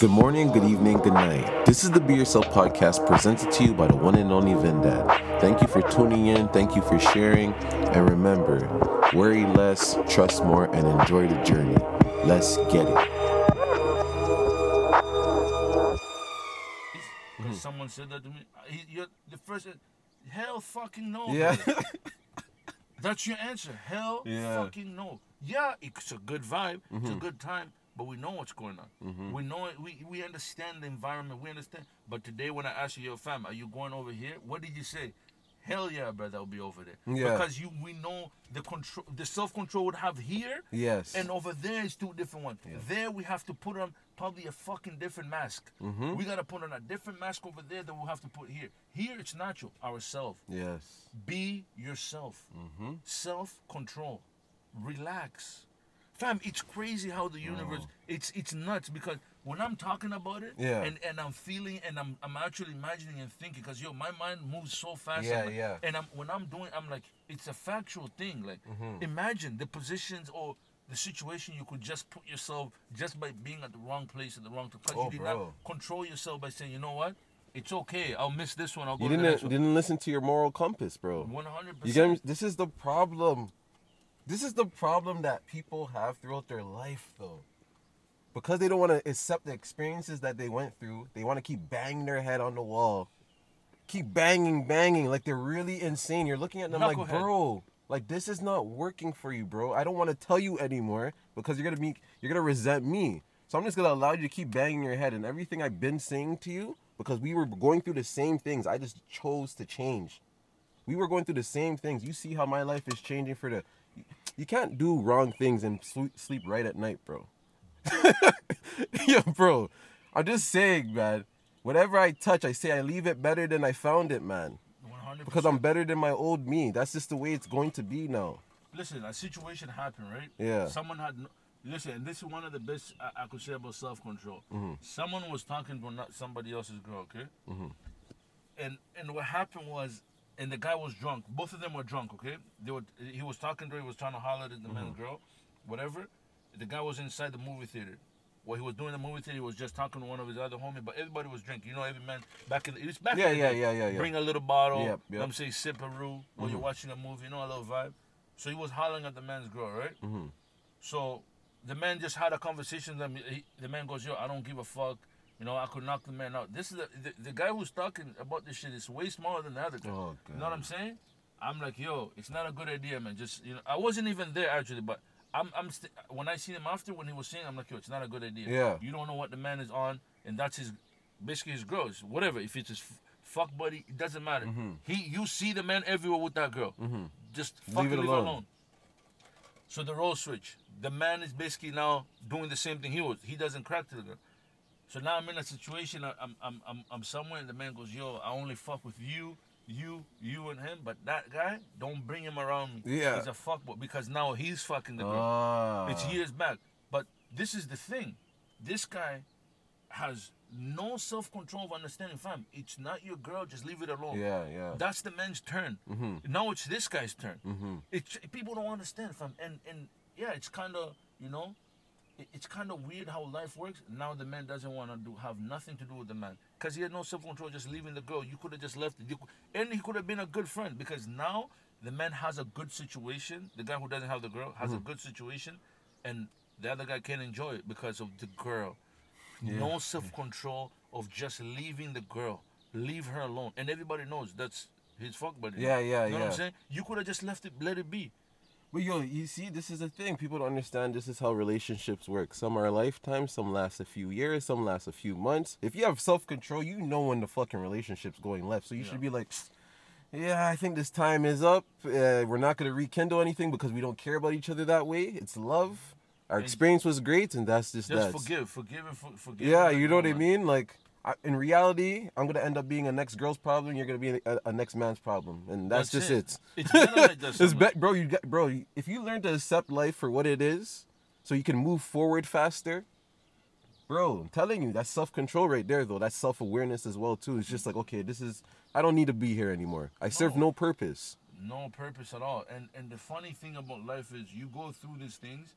Good morning, good evening, good night. This is the Be Yourself podcast presented to you by the one and only Vin Dad. Thank you for tuning in, thank you for sharing, and remember worry less, trust more, and enjoy the journey. Let's get it. Because someone said that to me. Uh, He, you're the first. Hell fucking no. Yeah. That's your answer. Hell Yeah. fucking no. Yeah, it's a good vibe. It's a Mm-hmm. good time. But we know what's going on. We know it. We, we understand the environment. We understand. But today, when I ask you, your fam, are you going over here? What did you say? Hell yeah, brother, I'll be over there. Yeah. Because you, we know the control, the self control would have here, Yes. and over there is two different ones. There we have to put on probably a fucking different mask. Mm-hmm. We gotta put on a different mask over there that we'll have to put here. Here it's natural, ourselves. yes. Be yourself. Mm-hmm. Self control. Relax. Fam, it's crazy how the universe it's it's nuts because when I'm talking about it Yeah. and, and I'm feeling and I'm I'm actually imagining and thinking because yo my mind moves so fast Yeah, like- yeah. and I'm when I'm doing I'm like it's a factual thing like Mm-hmm. imagine the positions or the situation you could just put yourself just by being at the wrong place at the wrong time because Oh, you did bro. not control yourself by saying you know what it's okay I'll miss this one I'll go You to the next didn't one didn't listen to your moral compass, bro. 100 You get me? This is the problem. This is the problem that people have throughout their life, though. Because they don't want to accept the experiences that they went through, they want to keep banging their head on the wall. Keep banging, banging, like they're really insane. You're looking at them like, bro, like this is not working for you, bro. I don't want to tell you anymore because you're gonna be, you're gonna resent me. So I'm just gonna allow you to keep banging your head and everything I've been saying to you because we were going through the same things. I just chose to change. We were going through the same things. You see how my life is changing for the. You can't do wrong things and sleep, right at night, bro. Yo, bro. I'm just saying, man. Whatever I touch, I say I leave it better than I found it, man. 100 Because I'm better than my old me. That's just the way it's going to be now. listen, a situation happened, right? Yeah. Someone had, no, listen, and this is one of the best I, I could say about self control. Mm-hmm. Someone was talking about not somebody else's girl, okay? Mm-hmm. And and what happened was, and the guy was drunk. Both of them were drunk, okay? They were. He was talking to her. He was trying to holler at the Mm-hmm. man's girl, whatever. The guy was inside the movie theater. While he was doing in the movie theater, he was just talking to one of his other homies, but everybody was drinking. You know, every man back in the, it was back Yeah, yeah, yeah, yeah, yeah. Bring a little bottle. Yep, You yep. I'm saying sip a roux while you're watching a movie. You know, a little vibe. So he was hollering at the man's girl, right? Mm-hmm. So the man just had a conversation with him. He, the man goes, "Yo, I don't give a fuck. You know, I could knock the man out." This is the, the, the guy who's talking about this shit is way smaller than the other guy. Oh, you know what I'm saying? I'm like, yo, it's not a good idea, man. Just you know, I wasn't even there actually, but I'm I'm st- when I seen him after when he was saying, I'm like, yo, it's not a good idea. Yeah. You don't know what the man is on, and that's his, basically his girl. It's whatever. If it's his f- fuck buddy, it doesn't matter. He, you see the man everywhere with that girl. Just fucking Leave leave, it her alone. alone. So the role switch. The man is basically now doing the same thing he was. He doesn't crack to the girl. So now I'm in a situation. I'm I'm I'm, I'm somewhere, and the man goes, "Yo, I only fuck with you, you, you, and him. But that guy, don't bring him around me. Yeah. he's a fuckboy because now he's fucking the girl. Ah. It's years back. But this is the thing. This guy has no self control of understanding. Fam, it's not your girl. Just leave it alone. Yeah, yeah. That's the man's turn. Now it's this guy's turn. Mm-hmm. It's people don't understand, fam. And and yeah, it's kind of you know, it, it's kind of weird how life works. Now the man doesn't want to do have nothing to do with the man because he had no self control, just leaving the girl. You could have just left it, you, and he could have been a good friend because now the man has a good situation. The guy who doesn't have the girl has a mm-hmm. good situation, and the other guy can't enjoy it because of the girl. No self control of just leaving the girl. Leave her alone, and everybody knows that's his fuck buddy. Yeah, yeah, You know what. I'm saying? You could have just left it, let it be. But yo, you see, this is the thing. People don't understand this is how relationships work. Some are a lifetime, some last a few years, some last a few months. If you have self control, you know when the fucking relationship's going left. So you should be like, yeah, I think this time is up. Uh, we're not going to rekindle anything because we don't care about each other that way. It's love. Our experience was great, and that's just, Just that. forgive, forgive, and for, forgive. Yeah, you know what I mean? Like, I, in reality, I'm gonna end up being a next girl's problem. You're gonna be a, a next man's problem, and that's, That's just it. it. It's better like that it's sometimes. bro. You got, bro. If you learn to accept life for what it is, so you can move forward faster, bro. I'm telling you, that's self control right there, though. That's self awareness as well too. It's just like, okay, this is. I don't need to be here anymore. I serve No. no purpose. no purpose at all. And and the funny thing about life is you go through these things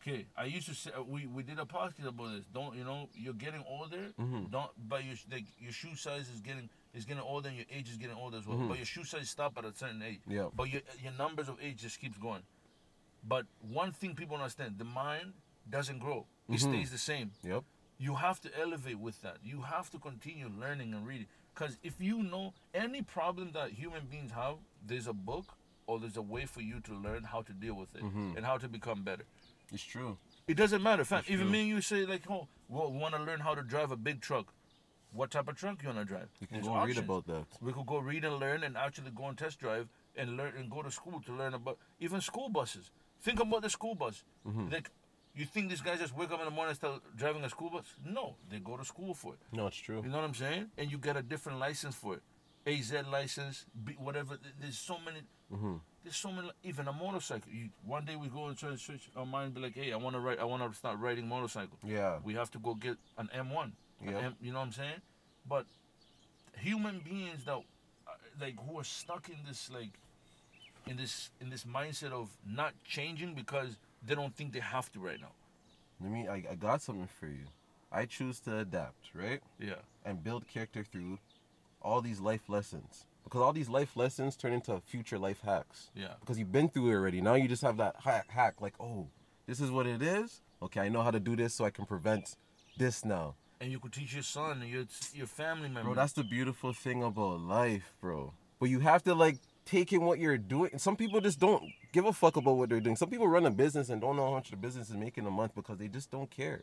Okay, I used to say we we did a podcast about this. Don't you know you're getting older? Mhm. Don't but your like your shoe size is getting is getting older and your age is getting older as well. Mhm. But your shoe size stop at a certain age. Yeah. But your your numbers of age just keeps going. But one thing people don't understand: the mind doesn't grow; it Mhm. stays the same. Yep. You have to elevate with that. You have to continue learning and reading. Because if you know any problem that human beings have, there's a book or there's a way for you to learn how to deal with it Mhm. and how to become better. It's true. It doesn't matter. That's Even true. me and you say like, oh, well, want to learn how to drive a big truck. What type of truck you wanna drive? You can There's go read about that. We could go read and learn, and actually go and test drive and learn and go to school to learn about even school buses. Think about the school bus. Mhm. Like, you think these guys just wake up in the morning and start driving a school bus? No, they go to school for it. No, it's true. You know what I'm saying? And you get a different license for it. AZ license, B, whatever. There's so many. Mm-hmm. There's so many. Even a motorcycle. You, one day we go and try to switch our mind, be like, hey, I want to ride. I want to start riding motorcycle. Yeah. We have to go get an M1. an Yep. M- you know what I'm saying? But human beings that, uh, like, who are stuck in this like, in this in this mindset of not changing because they don't think they have to right now. Let me. I, I got something for you. I choose to adapt, right, Yeah. and build character through all these life lessons. Because all these life lessons turn into future life hacks. Yeah. Because you've been through it already. Now you just have that hack. Hack like, oh, this is what it is. Okay, I know how to do this, so I can prevent this now. And you could teach your son and your your family members. Bro, that's the beautiful thing about life, bro. But you have to like take in what you're doing. And Some people just don't give a fuck about what they're doing. Some people run a business and don't know how much the business is making a month because they just don't care.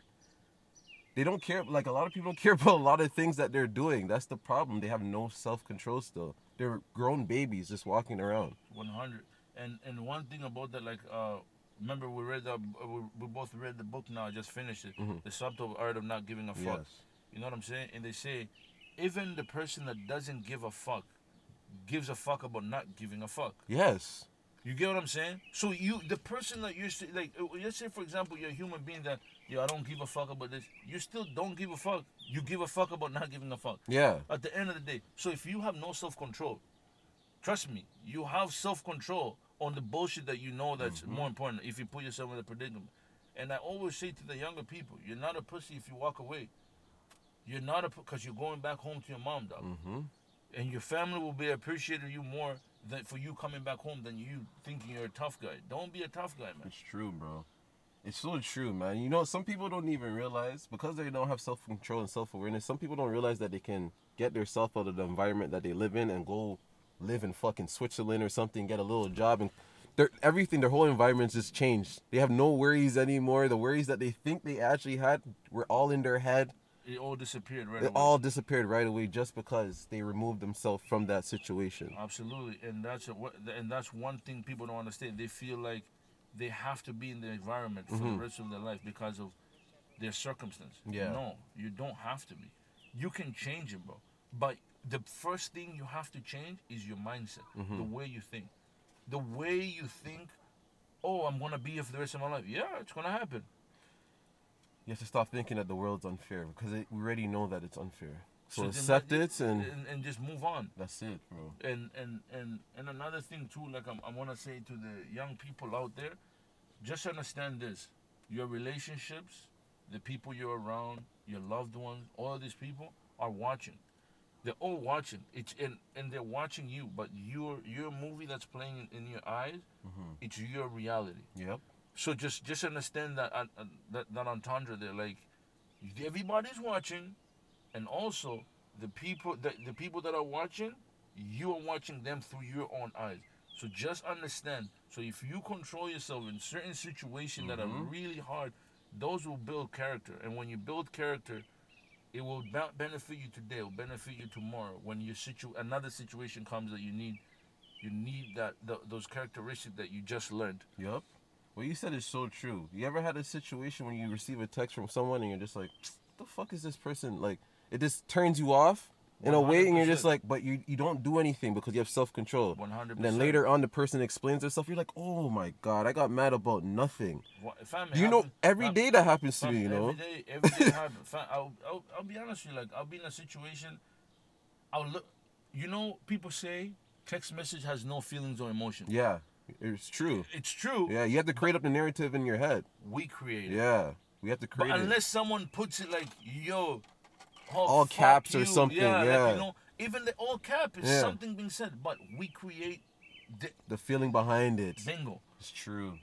They don't care. Like a lot of people don't care about a lot of things that they're doing. That's the problem. They have no self control still. They're grown babies just walking around. 100 and and one thing about that like uh remember we read the we, we both read the book now I just finished it Mhm. the subtle art of not giving a fuck Yes. you know what i'm saying and they say even the person that doesn't give a fuck gives a fuck about not giving a fuck Yes. You get what i'm saying so you the person that you say like uh, let's say for example you're a human being that yo i don't give a fuck about this you still don't give a fuck you give a fuck about not giving a fuck Yeah. at the end of the day. So if you have no self control, trust me, you have self control on the bullshit that you know that's Mm-hmm. more important if you put yourself in a predicament. And I always say to the younger people, you're not a pussy if you walk away. You're not a because you're going back home to your mom, dog. Mm-hmm. And your family will be appreciating you more than for you coming back home than you thinking you're a tough guy. Don't be a tough guy, man. It's true, bro. It's so true, man. You know, some people don't even realize because they don't have self control and self awareness. Some people don't realize that they can get themselves out of the environment that they live in and go live in fucking Switzerland or something, get a little job, and their everything, their whole environment's just changed. They have no worries anymore. The worries that they think they actually had were all in their head. It all disappeared right It away. all disappeared right away just because they removed themselves from that situation. Absolutely, and that's a, what- and that's one thing people don't understand. They feel like they have to be in the environment for Mhm. the rest of their life because of their circumstance. Yeah. No, you don't have to be. You can change it, bro. But the first thing you have to change is your mindset, the Mhm. way you think, the way you think. Oh, I'm gonna be here for the rest of my life. Yeah, it's gonna happen. You have to stop thinking that the world's unfair because it, we already know that it's unfair. So, then accept let- it and and and just move on. that's it, bro. and and and and another thing too like I'm, i want to say to the young people out there just understand this your relationships the people you're around your loved ones all of these people are watching they're all watching it's and and they're watching you but your your movie that's playing in, in your eyes Mm-hmm. it's your reality Yep. So just just understand that uh, uh, that that entendre there like everybody's watching and also the people that the people that are watching you are watching them through your own eyes so just understand so if you control yourself in certain situations that are Mhm. really hard those will build character and when you build character it will be- benefit you today it will benefit you tomorrow when your situ another situation comes that you need you need that th- those characteristics that you just learned Yep. What you said is so true. You ever had a situation when you receive a text from someone and you're just like, "What the fuck is this person?" Like, it just turns you off in a way, and you're just like, but you you don't do anything because you have self control. 100% then later on, the person explains themselves. You're like, "Oh my god, I got mad about nothing." What, fam, you know every fam- day that happens to me? You know. Every day, every day. Fam, I'll, I'll, I'll be honest with you. Like, I'll be in a situation. I'll look. You know, people say text message has no feelings or emotion. Yeah. It's true. It's true. Yeah, you have to create up the narrative in your head. We create it. Yeah, we have to But create it. unless someone puts it like, yo, oh, All caps or something, Yeah, like, you know, even the all cap is Yeah. something being said, but we create the The feeling behind it. bingo. It's true.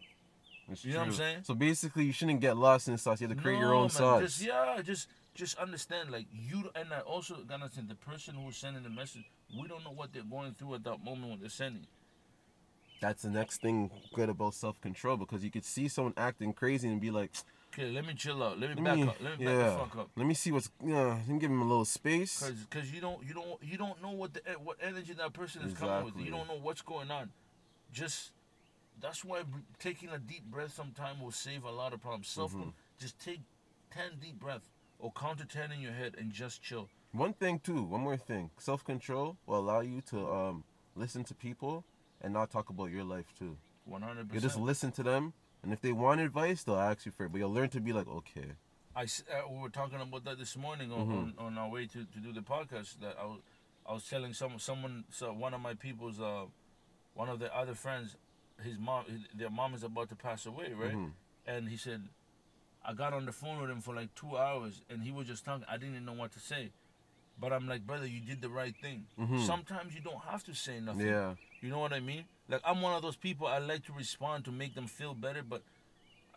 It's You know what I'm saying? So basically, you shouldn't get lost in the sauce. You have to create your own man, sauce. Just yeah, just just understand like you and I also gotta understand the person who's sending the message. We don't know what they're going through at that moment when they're sending. That's the next thing good about self control because you could see someone acting crazy and be like, Okay, let me chill out. Let me let back up. Let me back the fuck up. let me see what's, yeah, let me give him a little space. Cause, cause you don't, you don't, you don't know what the what energy that person is coming with. You don't know what's going on. Just that's why taking a deep breath sometime will save a lot of problems. Self, Mm-hmm. just take ten deep breaths or count to ten in your head and just chill. One thing too, one more thing. Self control will allow you to um listen to people and not talk about your life too. 100%. You just listen to them, and if they want advice, they'll ask you for it. But you'll learn to be like, okay, I uh, we were talking about that this morning on, Mm-hmm. on, on our way to, to do the podcast. That I was I was telling some someone so one of my people's uh one of the other friends, his mom his, their mom is about to pass away, right? Mm-hmm. And he said, I got on the phone with him for like two hours, and he was just talking. I didn't even know what to say, but I'm like, brother, you did the right thing. Sometimes you don't have to say nothing. Mm-hmm. yeah, You know what I mean? Like I'm one of those people. I like to respond to make them feel better, but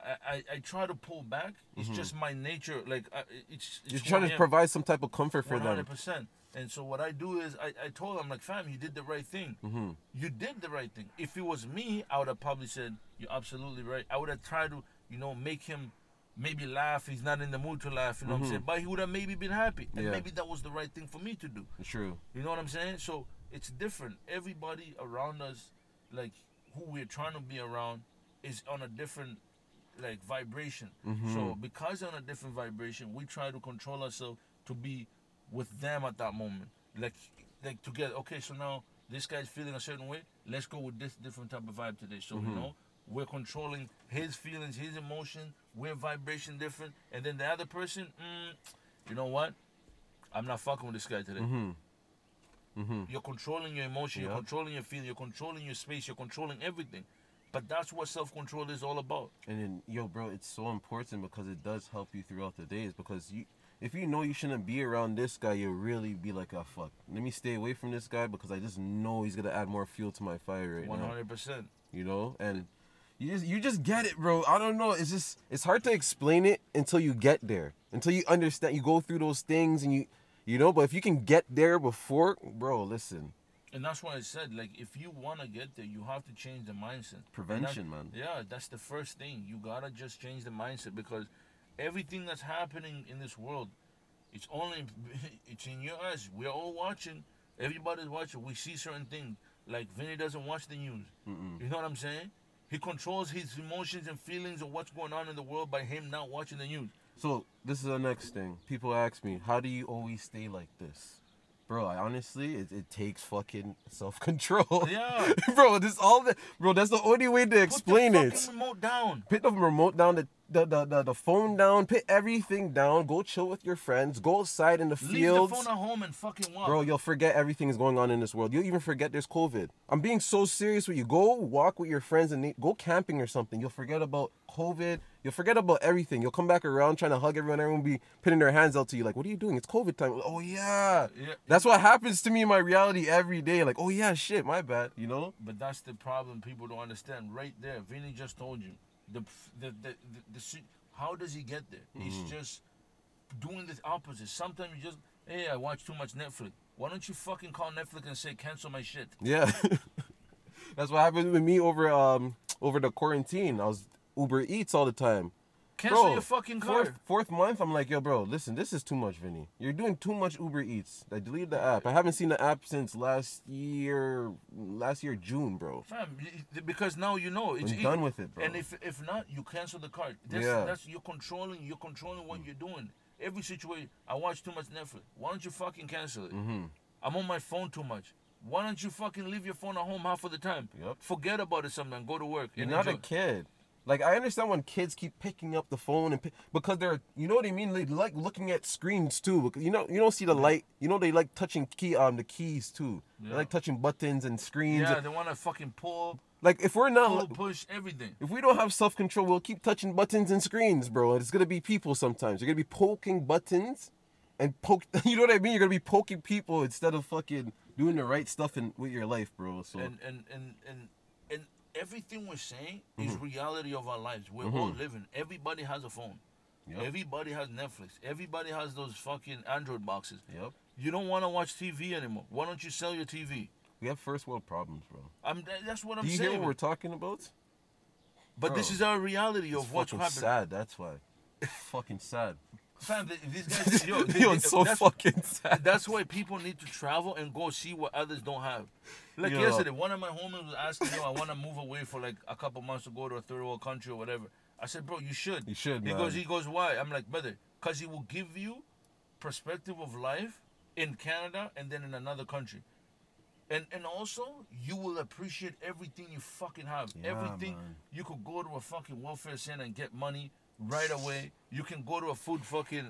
I, I, I try to pull back. It's just my nature. Like I, it's, it's you're trying to provide some type of comfort for One them. hundred percent. And so what I do is I, I told him like, fam, you did the right thing. Mm-hmm. You did the right thing. If it was me, I would have probably said, You're absolutely right. I would have tried to, you know, make him maybe laugh. He's not in the mood to laugh, you know what I'm saying? But he would have maybe been happy. And Mm-hmm. Yeah. maybe that was the right thing for me to do. True. You know what I'm saying? So it's different. Everybody around us, like who we're trying to be around, is on a different like vibration. Mm-hmm. So because they're on a different vibration, we try to control ourselves to be with them at that moment. Like like together. Okay, so now this guy's feeling a certain way. Let's go with this different type of vibe today. So Mm-hmm. you know, we're controlling his feelings, his emotion. We're vibration different, and then the other person, mm, you know what? I'm not fucking with this guy today. Mm-hmm. Mm-hmm. You're controlling your emotion, you're controlling your feeling, you're controlling your space, you're controlling everything. But that's what self control is all about. And then, yo, bro, it's so important because it does help you throughout the days. Because you, if you know you shouldn't be around this guy, you'll really be like, oh fuck, let me stay away from this guy because I just know he's gonna add more fuel to my fire right One now. hundred percent. You know, and you just you just get it, bro. I don't know. It's just it's hard to explain it until you get there, until you understand. You go through those things and you, you know. But if you can get there before, bro, listen, And that's why I said, like, if you wanna get there, you have to change the mindset. Prevention, that- man. Yeah, that's the first thing. You gotta just change the mindset because everything that's happening in this world, it's only it's in your eyes. We're all watching. Everybody's watching. We see certain things. Like Vinny doesn't watch the news. You know what I'm saying? He controls his emotions and feelings of what's going on in the world by him not watching the news. So this is the next thing. People ask me, how do you always stay like this? Bro, I honestly, it, it takes fucking self control. Yeah. bro, this all the bro. That's the only way to explain Put the it. remote down. Put the remote down, the the, the the the phone down, put everything down. Go chill with your friends. Go outside in the Leave fields. the phone at home and fucking walk. Bro, you'll forget everything is going on in this world. You'll even forget there's COVID. I'm being so serious with you. Go walk with your friends and go camping or something. You'll forget about COVID. You'll forget about everything. You'll come back around trying to hug everyone. Everyone will be putting their hands out to you like, "What are you doing? It's COVID time." Oh yeah. Yeah. That's what happens to me in my reality every day. Like, oh yeah, shit, my bad. You know? But that's the problem people don't understand. Right there, Vinny just told you the the the, the, the, how does he get there? Mm-hmm. He's just doing the opposite. Sometimes you just hey, I watch too much Netflix. Why don't you fucking call Netflix and say cancel my shit? Yeah. That's what happened with me over um over the quarantine. I was Uber Eats all the time. Cancel Bro, your fucking fourth, card. fourth month, I'm like, yo, bro, listen, this is too much, Vinny. You're doing too much Uber Eats. I deleted the app. I haven't seen the app since last year, last year June, bro. Fam, because now you know it's I'm done with it, bro. And if if not, you cancel the card. That's, Yeah. that's you're controlling. You're controlling what you're doing. Every situation. I watch too much Netflix. Why don't you fucking cancel it? Mm-hmm. I'm on my phone too much. Why don't you fucking leave your phone at home half of the time? Yep. Forget about it sometime. Go to work. You're not a kid. Like I understand when kids keep picking up the phone and pick, because they're, you know what I mean. They like looking at screens too. Because you know, you don't see the light. You know they like touching key um the keys too. They like touching buttons and screens. Yeah, they want to fucking pull. Like if we're not, Pull, push, everything. if we don't have self control, we'll keep touching buttons and screens, bro. And it's gonna be people sometimes. You're gonna be poking buttons and poke. You know what I mean? You're gonna be poking people instead of fucking doing the right stuff in with your life, bro. So And and and and and everything we're saying is Mm-hmm. reality of our lives. We're all living. Everybody has a phone. Yep. Everybody has Netflix. Everybody has those fucking Android boxes. yep, You don't want to watch TV anymore. Why don't you sell your TV? we have first world problems, bro. I'm, tha- that's what I'm Do you saying. hear what we're talking about? but this is our reality of what's happening. sad. That's why. fucking sad. Fam, these guys, yo, Yo, they- so that's, fucking sad. That's why people need to travel and go see what others don't have. Like Yeah. yesterday, one of my homies was asking, "Yo, I want to move away for like a couple months to go to a third world country or whatever." I said, "Bro, you should." You should, He man. goes, "He goes, why?" I'm like, "Brother, cause he will give you perspective of life in Canada and then in another country." And, and also you will appreciate everything you fucking have. Yeah, everything man. you could go to a fucking welfare center and get money right away. You can go to a food fucking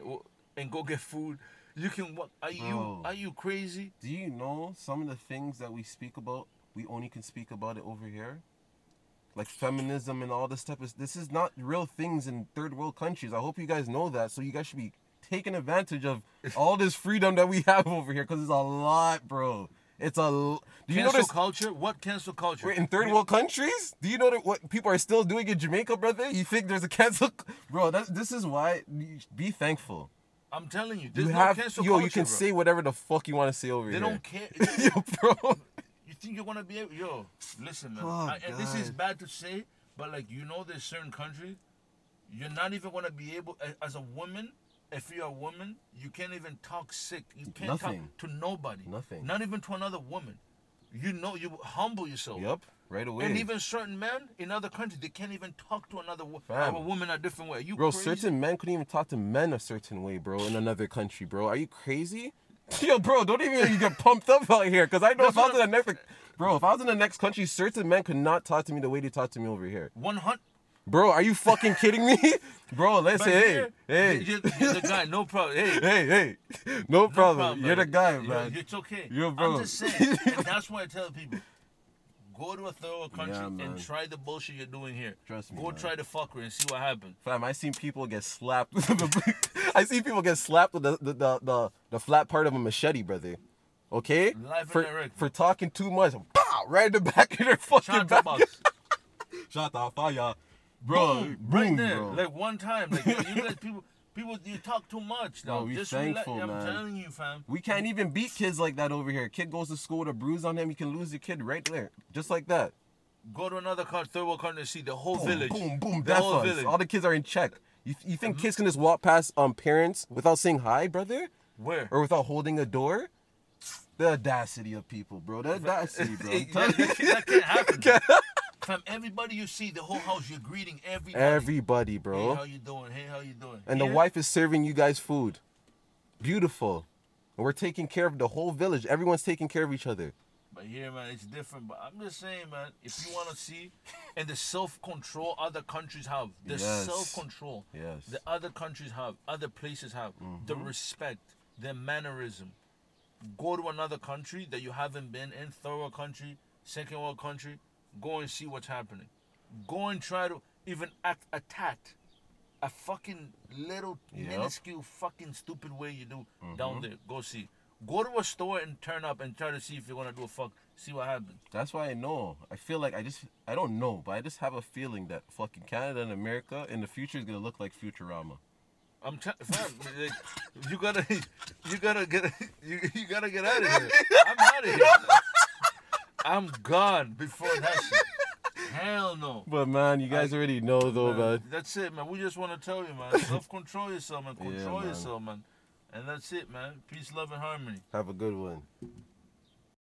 and go get food. You can what are you are you crazy? Do you know some of the things that we speak about? We only can speak about it over here, like feminism and all this type of. This is not real things in third world countries. I hope you guys know that. So you guys should be taking advantage of all this freedom that we have over here, because it's a lot, bro. It's a. Do you cancel notice culture? What cancel culture? we're in third world countries? Do you know that what people are still doing in Jamaica, brother? You think there's a cancel, bro? That, this is why. Be thankful. I'm telling you, You no have yo. culture. You can bro. say whatever the fuck you want to say over they here. They don't care. yo, bro. you think you're gonna be able? Yo, listen, man. Oh, I, and this is bad to say, but like you know, there's certain countries you're not even gonna be able as a woman. If you're a woman, you can't even talk sick. You can't Nothing. talk to nobody. Nothing. Not even to another woman. You know, you humble yourself. Yep. right away. And even certain men in other countries, they can't even talk to another wo- Fam. a woman a different way. You bro, crazy? certain men couldn't even talk to men a certain way, bro, in another country, bro. Are you crazy? Yo, bro, don't even get pumped up out here, cause I know if I was in the next, bro, if I was in the next country, certain men could not talk to me the way they talk to me over here. one hundred. Bro, are you fucking kidding me, bro? Let's But say, hey, here, hey, you're, you're the guy. No problem. Hey, hey, hey, no problem. problem, You're the guy, You're- man. It's okay. Yo, bro. I'm just saying. that's why I tell people. Go to a third world country Yeah, and try the bullshit you're doing here. Trust me, Go man. try the fucker and see what happens. Fam, I seen people get slapped. I seen people get slapped with the the, the the the flat part of a machete, brother. Okay, and for direct. for talking too much, right in the back of their fucking Shot back. Shot the fire, bro. Boom, Boom, right there. bro. Like one time. Like you, guys, people, people, you talk too much. Bro, Now. we Just thankful, relax. I'm man. telling you, fam. we can't even beat kids like that over here. Kid goes to school with a bruise on him, you can lose your kid right there, just like that. Go to another country, third world country, and see the whole Boom, village. boom, boom. The Death whole us. village. Mm-hmm. All the kids are in check. You, you think kids can just walk past um parents without saying hi, brother, Where? or without holding a door? The audacity of people, bro. The audacity, bro. I'm It- telling that, you. that, that can't happen. Everybody you see, the whole house, you're greeting everybody. Everybody, Hey, bro. how you doing? Hey, how you doing? And the wife is serving you guys food. Beautiful. And we're taking care of the whole village. Everyone's taking care of each other. But here, man, it's different. But I'm just saying, man, if you want to see, and the self control other countries have, the Yes. self control Yes. the other countries have, other places have, the mm-hmm. respect, the mannerism. Go to another country that you haven't been in, third world country, second world country, go and see what's happening. Go and try to even act attacked. A fucking little Yep. minuscule fucking stupid way you do mm-hmm. down there. Go see. Go to a store and turn up and try to see if you're gonna do a fuck. See what happens. That's why I know. I feel like I just I don't know, but I just have a feeling that fucking Canada and America in the future is gonna look like Futurama. I'm t- fam, like, you gotta, you gotta get, you, you gotta get out of here. I'm out of here. I'm gone before that shit. Hell no. But man, you guys already know though, Man, man. That's it, man. We just want to tell you, man. Self control yourself, man. Yeah, Control man. yourself, man. And that's it, man. Peace, love, and harmony. Have a good one.